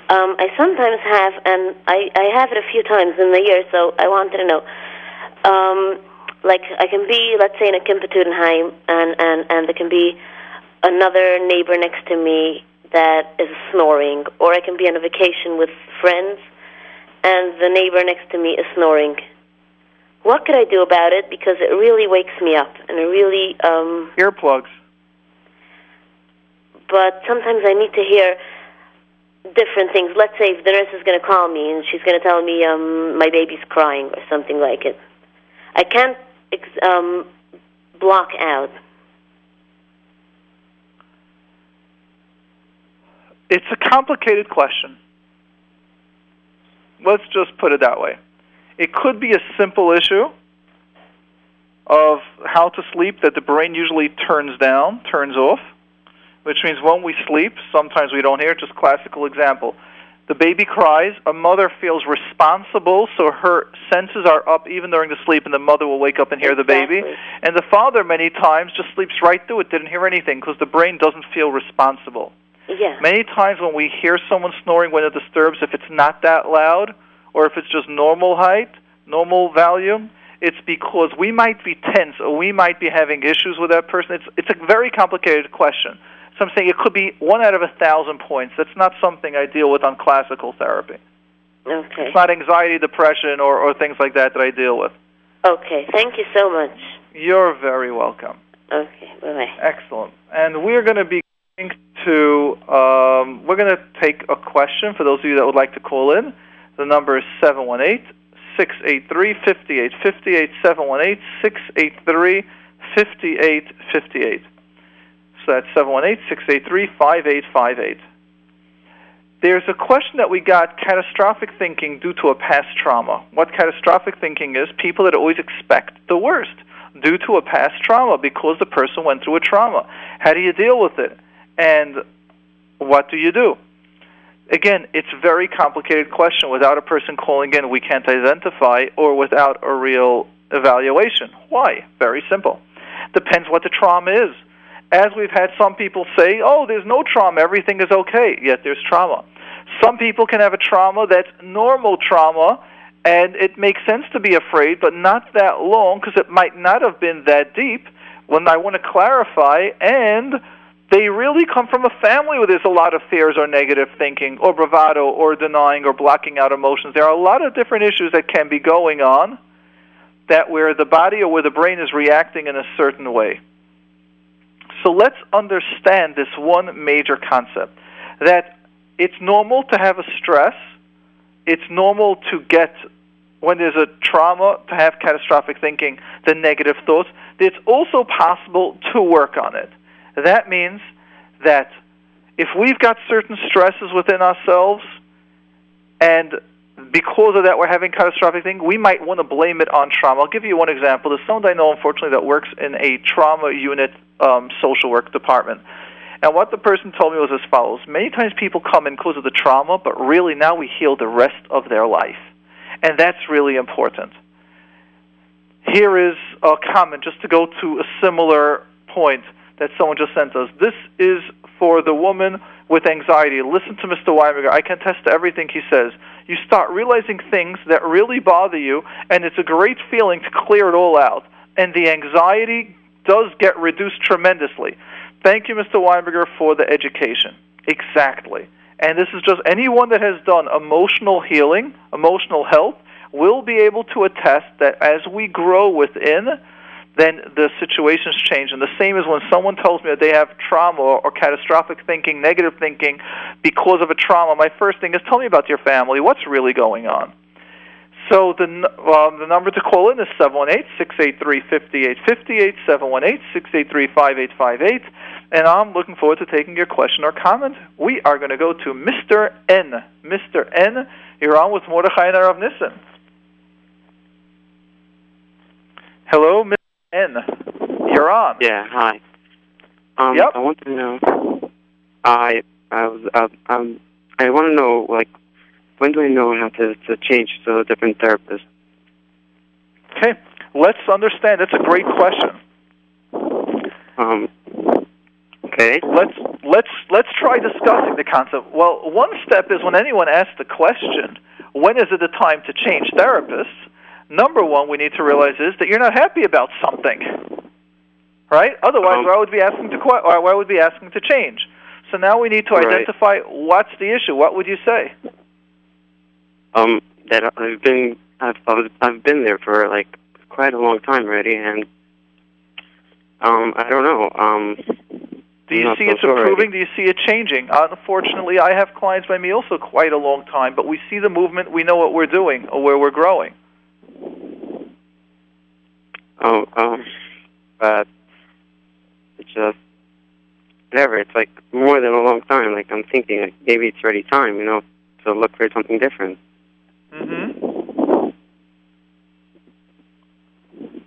Um, I sometimes have, and I, I have it a few times in the year, so I wanted to know. Um, like, I can be, let's say, in a Kimpertudenheim, and, and, and there can be another neighbor next to me that is snoring, or I can be on a vacation with friends, and the neighbor next to me is snoring. What could I do about it? Because it really wakes me up, and it really um, Earplugs. but sometimes I need to hear different things. Let's say if the nurse is going to call me and she's going to tell me um, my baby's crying or something like it. I can't ex- um, block out. It's a complicated question. Let's just put it that way. It could be a simple issue of how to sleep that the brain usually turns down, turns off, which means when we sleep, sometimes we don't hear. Just classical example. The baby cries, a mother feels responsible, so her senses are up even during the sleep, and the mother will wake up and hear the baby. And the father, many times, just sleeps right through it, didn't hear anything, because the brain doesn't feel responsible. Yeah. Many times when we hear someone snoring when it disturbs, if it's not that loud or if it's just normal height, normal volume, it's because we might be tense or we might be having issues with that person. It's it's a very complicated question. So I'm saying it could be one out of a thousand points. That's not something I deal with on classical therapy. Okay. It's not anxiety, depression, or, or things like that that I deal with. Okay. Thank you so much. You're very welcome. Okay. Bye bye. Excellent. And we're going to be going to um, we're going to take a question for those of you that would like to call in. The number is 718 683 5858 718 683 5858. So that's 718 683 5858. There's a question that we got catastrophic thinking due to a past trauma. What catastrophic thinking is people that always expect the worst due to a past trauma because the person went through a trauma. How do you deal with it? And What do you do? Again, it's a very complicated question. Without a person calling in, we can't identify, or without a real evaluation. Why? Very simple. Depends what the trauma is. As we've had some people say, oh, there's no trauma, everything is okay, yet there's trauma. Some people can have a trauma that's normal trauma, and it makes sense to be afraid, but not that long because it might not have been that deep. When I want to clarify, and they really come from a family where there's a lot of fears or negative thinking or bravado or denying or blocking out emotions. There are a lot of different issues that can be going on that where the body or where the brain is reacting in a certain way. So let's understand this one major concept that it's normal to have a stress. It's normal to get, when there's a trauma, to have catastrophic thinking, the negative thoughts. It's also possible to work on it. That means that if we've got certain stresses within ourselves, and because of that we're having catastrophic thing, we might want to blame it on trauma. I'll give you one example. There's someone I know, unfortunately, that works in a trauma unit um, social work department. And what the person told me was as follows Many times people come in because of the trauma, but really now we heal the rest of their life. And that's really important. Here is a comment just to go to a similar point that someone just sent us. This is for the woman with anxiety. Listen to Mr. Winberger. I can attest to everything he says. You start realizing things that really bother you, and it's a great feeling to clear it all out. And the anxiety does get reduced tremendously. Thank you, Mr. Winberger, for the education. Exactly. And this is just anyone that has done emotional healing, emotional health, will be able to attest that as we grow within, then the situations change. And the same as when someone tells me that they have trauma or, catastrophic thinking, negative thinking because of a trauma, my first thing is tell me about your family. What's really going on? So the um, the number to call in is 718-683-5858, 718-683-5858, and I'm looking forward to taking your question or comment. We are going to go to Mr. N. Mr. N, you're on with Mordechai and Rav Nissen. Hello, Mr. N. You're on. Yeah, hi. Um, Yep. I want to know. I I was uh, um I want to know like when do I know how to to change to a different therapist? Okay, let's understand. That's a great question. Um. Okay. Let's let's let's try discussing the concept. Well, one step is when anyone asks the question, when is it the time to change therapists? Number one, we need to realize is that you're not happy about something, right? Otherwise, Um, why would be asking to why would be asking to change? So now we need to Right. identify what's the issue. What would you say? Um. That I've been I've I've been there for like quite a long time already, and um I don't know um. Do you see so it's sure already. improving? Do you see it changing? Unfortunately, I have clients by me also quite a long time, but we see the movement. We know what we're doing or where we're growing. Oh, um, but it's just whatever. It's like more than a long time. Like I'm thinking, like maybe it's already time, you know, to look for something different. hmm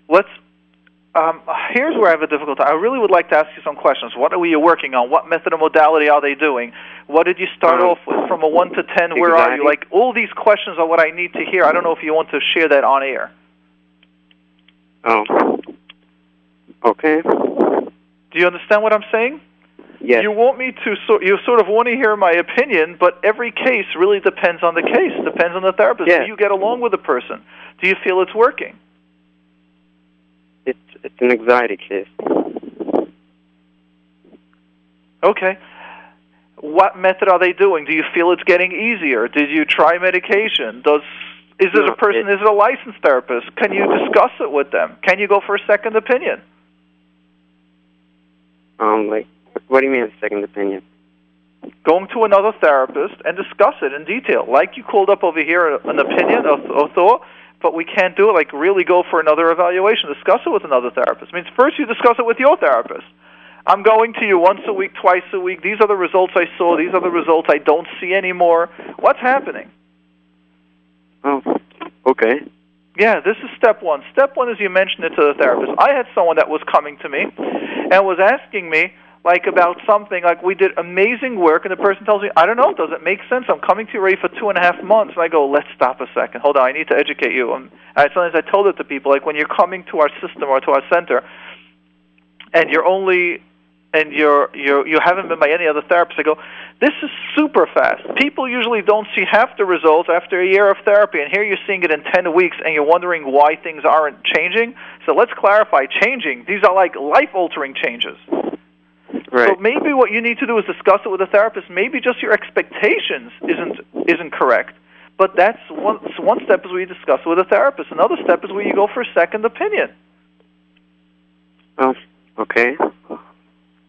Let's. Um, here's where I have a difficult time. I really would like to ask you some questions. What are you working on? What method or modality are they doing? What did you start Um, off with? From a one to ten, where are you? Like all these questions are what I need to hear. I don't know if you want to share that on air. Oh, okay. Do you understand what I'm saying? Yes. You want me to sort you sort of want to hear my opinion, but every case really depends on the case, depends on the therapist. Yeah. Do you get along with the person? Do you feel it's working? It's it's an anxiety case. Okay. What method are they doing? Do you feel it's getting easier? Did you try medication? Does is it a person? is it a licensed therapist? Can you discuss it with them? Can you go for a second opinion? Um, like, what do you mean a second opinion? Going to another therapist and discuss it in detail, like you called up over here an opinion or, or thought, but we can't do it. Like really go for another evaluation. Discuss it with another therapist. I means first you discuss it with your therapist. I'm going to you once a week, twice a week. These are the results I saw. These are the results I don't see anymore. What's happening? Oh, okay. Yeah, this is step one. Step one is you mention it to the therapist. I had someone that was coming to me and was asking me, like about something, like we did amazing work, and the person tells me, I don't know, does it make sense? I'm coming to you already for two and a half months. And I go, let's stop a second. Hold on, I need to educate you. And I, sometimes I told it to people, like when you're coming to our system or to our center, and you're only and you're you're you haven't been by any other therapist. I go, this is super fast. People usually don't see half the results after a year of therapy, and here you're seeing it in ten weeks, and you're wondering why things aren't changing. So let's clarify: changing. These are like life-altering changes. Right. So maybe what you need to do is discuss it with a therapist. Maybe just your expectations isn't isn't correct. But that's one one step is where you discuss it with a therapist. Another step is where you go for a second opinion. Oh, okay.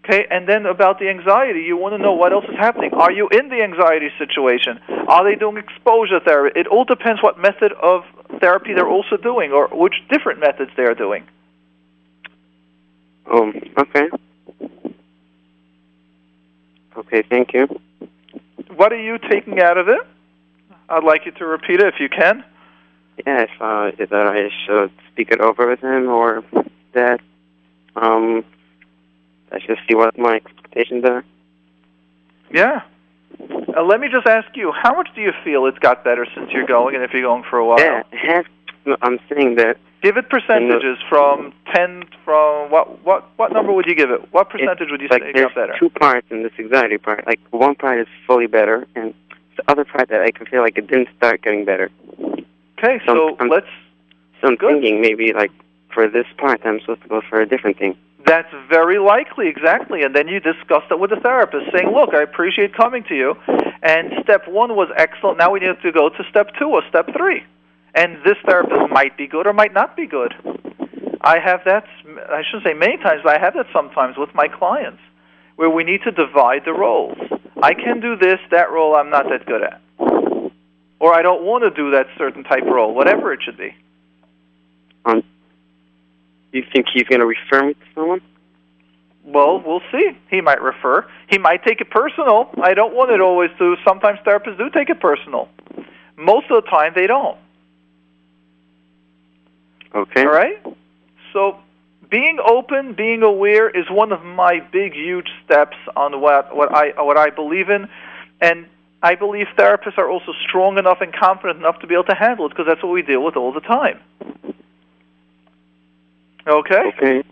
Okay, and then about the anxiety, you want to know what else is happening. Are you in the anxiety situation? Are they doing exposure therapy? It all depends what method of therapy they're also doing or which different methods they're doing. Um, okay. Okay, thank you. What are you taking out of it? I'd like you to repeat it if you can. Yeah, if, uh, if that I should speak it over with him or that um I should see what my expectations are. Yeah. Uh, let me just ask you, how much do you feel it's got better since you're going and if you're going for a while? Yeah, has, I'm saying that Give it percentages from 10 from what what what number would you give it? What percentage would you like say it got better? two parts in this anxiety part. Like one part is fully better, and the other part that I can feel like it didn't start getting better. Okay, So so I'm- let's So I'm Good. thinking maybe like for this part I'm supposed to go for a different thing. That's very likely, exactly. And then you discuss it with the therapist, saying, "Look, I appreciate coming to you, and step one was excellent. Now we need to go to step two or step three, and this therapist might be good or might not be good." I have that. I shouldn't say many times, but I have that sometimes with my clients, where we need to divide the roles. I can do this, that role I'm not that good at, or I don't want to do that certain type role, whatever it should be. You think he's going to refer me to someone? Well, we'll see. He might refer. He might take it personal. I don't want it always to. Sometimes therapists do take it personal. Most of the time, they don't. Okay. All right? So, being open, being aware is one of my big, huge steps on what, what, I, what I believe in. And I believe therapists are also strong enough and confident enough to be able to handle it because that's what we deal with all the time. Okay? Okay.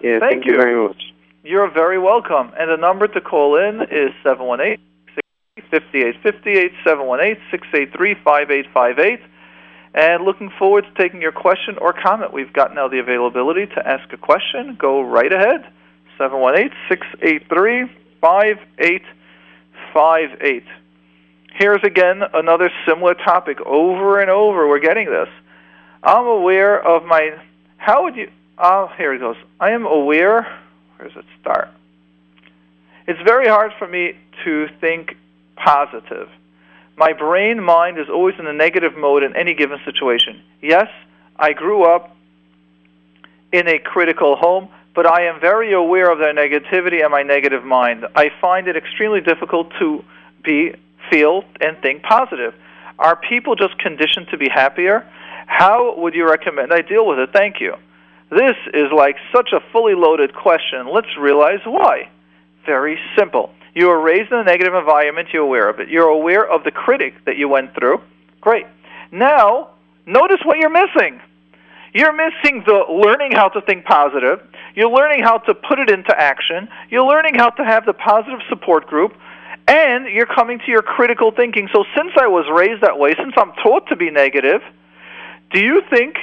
Yeah, Thank thank, you. you very much. You're very welcome. And the number to call in is 718 5858 718 683 5858. And looking forward to taking your question or comment. We've got now the availability to ask a question. Go right ahead. 718 683 5858. Here's again another similar topic. Over and over, we're getting this. I'm aware of my. How would you. Oh, here it goes. I am aware. Where does it start? It's very hard for me to think positive. My brain mind is always in a negative mode in any given situation. Yes, I grew up in a critical home, but I am very aware of their negativity and my negative mind. I find it extremely difficult to be feel and think positive. Are people just conditioned to be happier? How would you recommend I deal with it? Thank you. This is like such a fully loaded question. Let's realize why. Very simple. You were raised in a negative environment, you're aware of it. You're aware of the critic that you went through. Great. Now, notice what you're missing. You're missing the learning how to think positive. You're learning how to put it into action. You're learning how to have the positive support group. And you're coming to your critical thinking. So, since I was raised that way, since I'm taught to be negative, do you think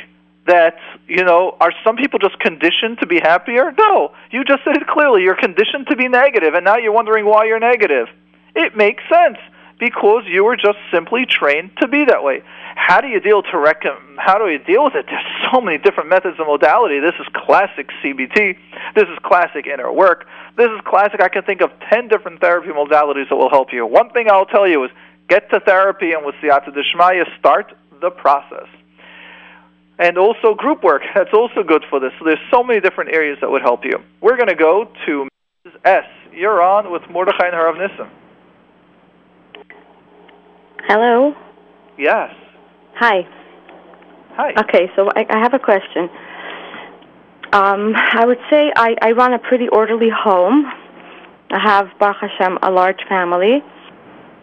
that, you know, are some people just conditioned to be happier? No. You just said it clearly. You're conditioned to be negative, and now you're wondering why you're negative. It makes sense because you were just simply trained to be that way. How do you deal to rec- how do you deal with it? There's so many different methods and modality. This is classic CBT. This is classic inner work. This is classic. I can think of 10 different therapy modalities that will help you. One thing I'll tell you is get to therapy and with Siyata Dishmaya, start the process and also group work. That's also good for this. So there's so many different areas that would help you. We're going to go to Mrs. S. You're on with Mordechai and Harav Nissim. Hello. Yes. Hi. Hi. Okay, so I, I have a question. Um, I would say I, I run a pretty orderly home. I have Baruch Hashem a large family,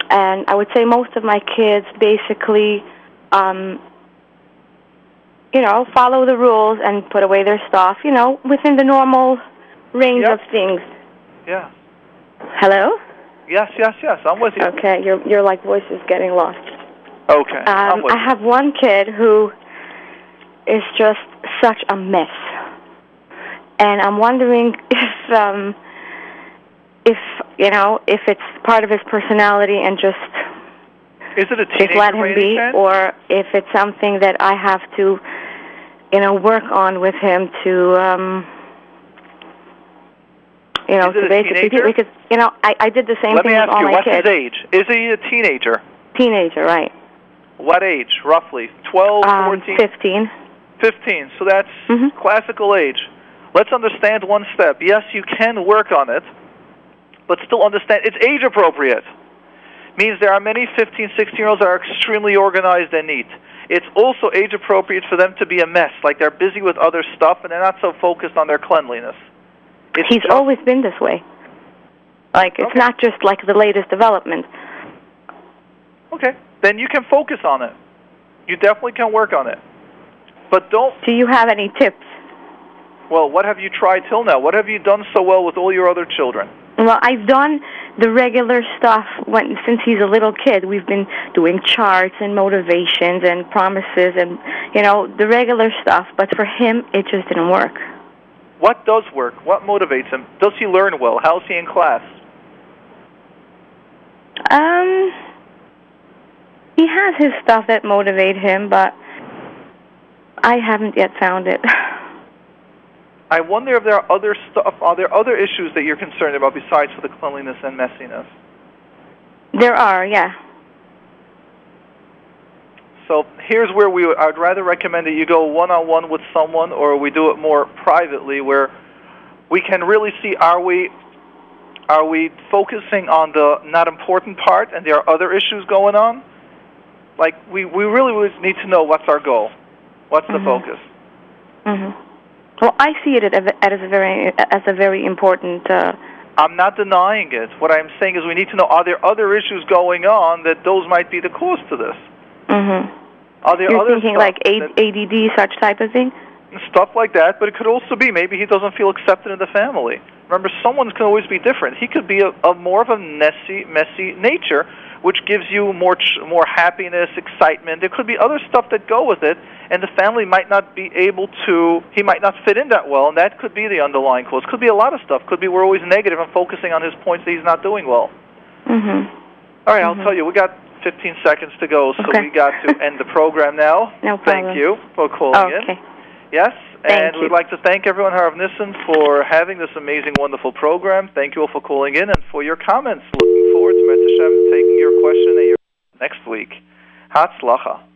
and I would say most of my kids basically, um, you know, follow the rules and put away their stuff. You know, within the normal range Yep. of things. Yeah. Hello. Yes, yes, yes. I'm with you. Okay, your your like voice is getting lost. Okay. I'm Um, with I have one kid who is just such a mess, and I'm wondering if um, if you know if it's part of his personality and just Is it a just teenager let him be, chance? or if it's something that I have to you know work on with him to. um you know, to a basically teenager? because you know I I did the same thing. Let thing me with ask all you, my what's kids. his age? Is he a teenager? Teenager, right? What age, roughly? 12, Um, 14? Fifteen. 15. So that's Mhm. classical age. Let's understand one step. Yes, you can work on it, but still understand it's age appropriate. Means there are many 15, 16 year olds that are extremely organized and neat. It's also age appropriate for them to be a mess, like they're busy with other stuff and they're not so focused on their cleanliness. It's He's just- always been this way. Like it's Okay. not just like the latest development. Okay, then you can focus on it. You definitely can work on it. But don't Do you have any tips? Well, what have you tried till now? What have you done so well with all your other children? Well, I've done the regular stuff when since he's a little kid. We've been doing charts and motivations and promises and you know the regular stuff. But for him, it just didn't work. What does work? What motivates him? Does he learn well? How's he in class? Um, he has his stuff that motivate him, but I haven't yet found it. I wonder if there are other stuff. Are there other issues that you're concerned about besides for the cleanliness and messiness? there are, yeah. So here's where we. I'd rather recommend that you go one-on-one with someone, or we do it more privately, where we can really see are we are we focusing on the not important part, and there are other issues going on. Like we we really would need to know what's our goal, what's the Mhm. focus. hmm Well, I see it as a, very as a very important. Uh, I'm not denying it. What I'm saying is we need to know are there other issues going on that those might be the cause to this. hmm Are there You're other thinking like A- that- ADD, such type of thing. stuff like that, but it could also be maybe he doesn't feel accepted in the family. Remember, someone can always be different. He could be a, a more of a messy, messy nature, which gives you more ch- more happiness, excitement. There could be other stuff that go with it, and the family might not be able to. He might not fit in that well, and that could be the underlying cause. Could be a lot of stuff. Could be we're always negative and focusing on his points that he's not doing well. hmm All right, I'll Mhm. tell you, we got 15 seconds to go, so Okay. we got to end the program now. No problem. Thank you for calling in. okay. Yes, Thank and you. we'd like to thank everyone Harav Nissen for having this amazing, wonderful program. Thank you all for calling in and for your comments. Looking forward to Met Hashem taking your question and your next week. Hatzlacha.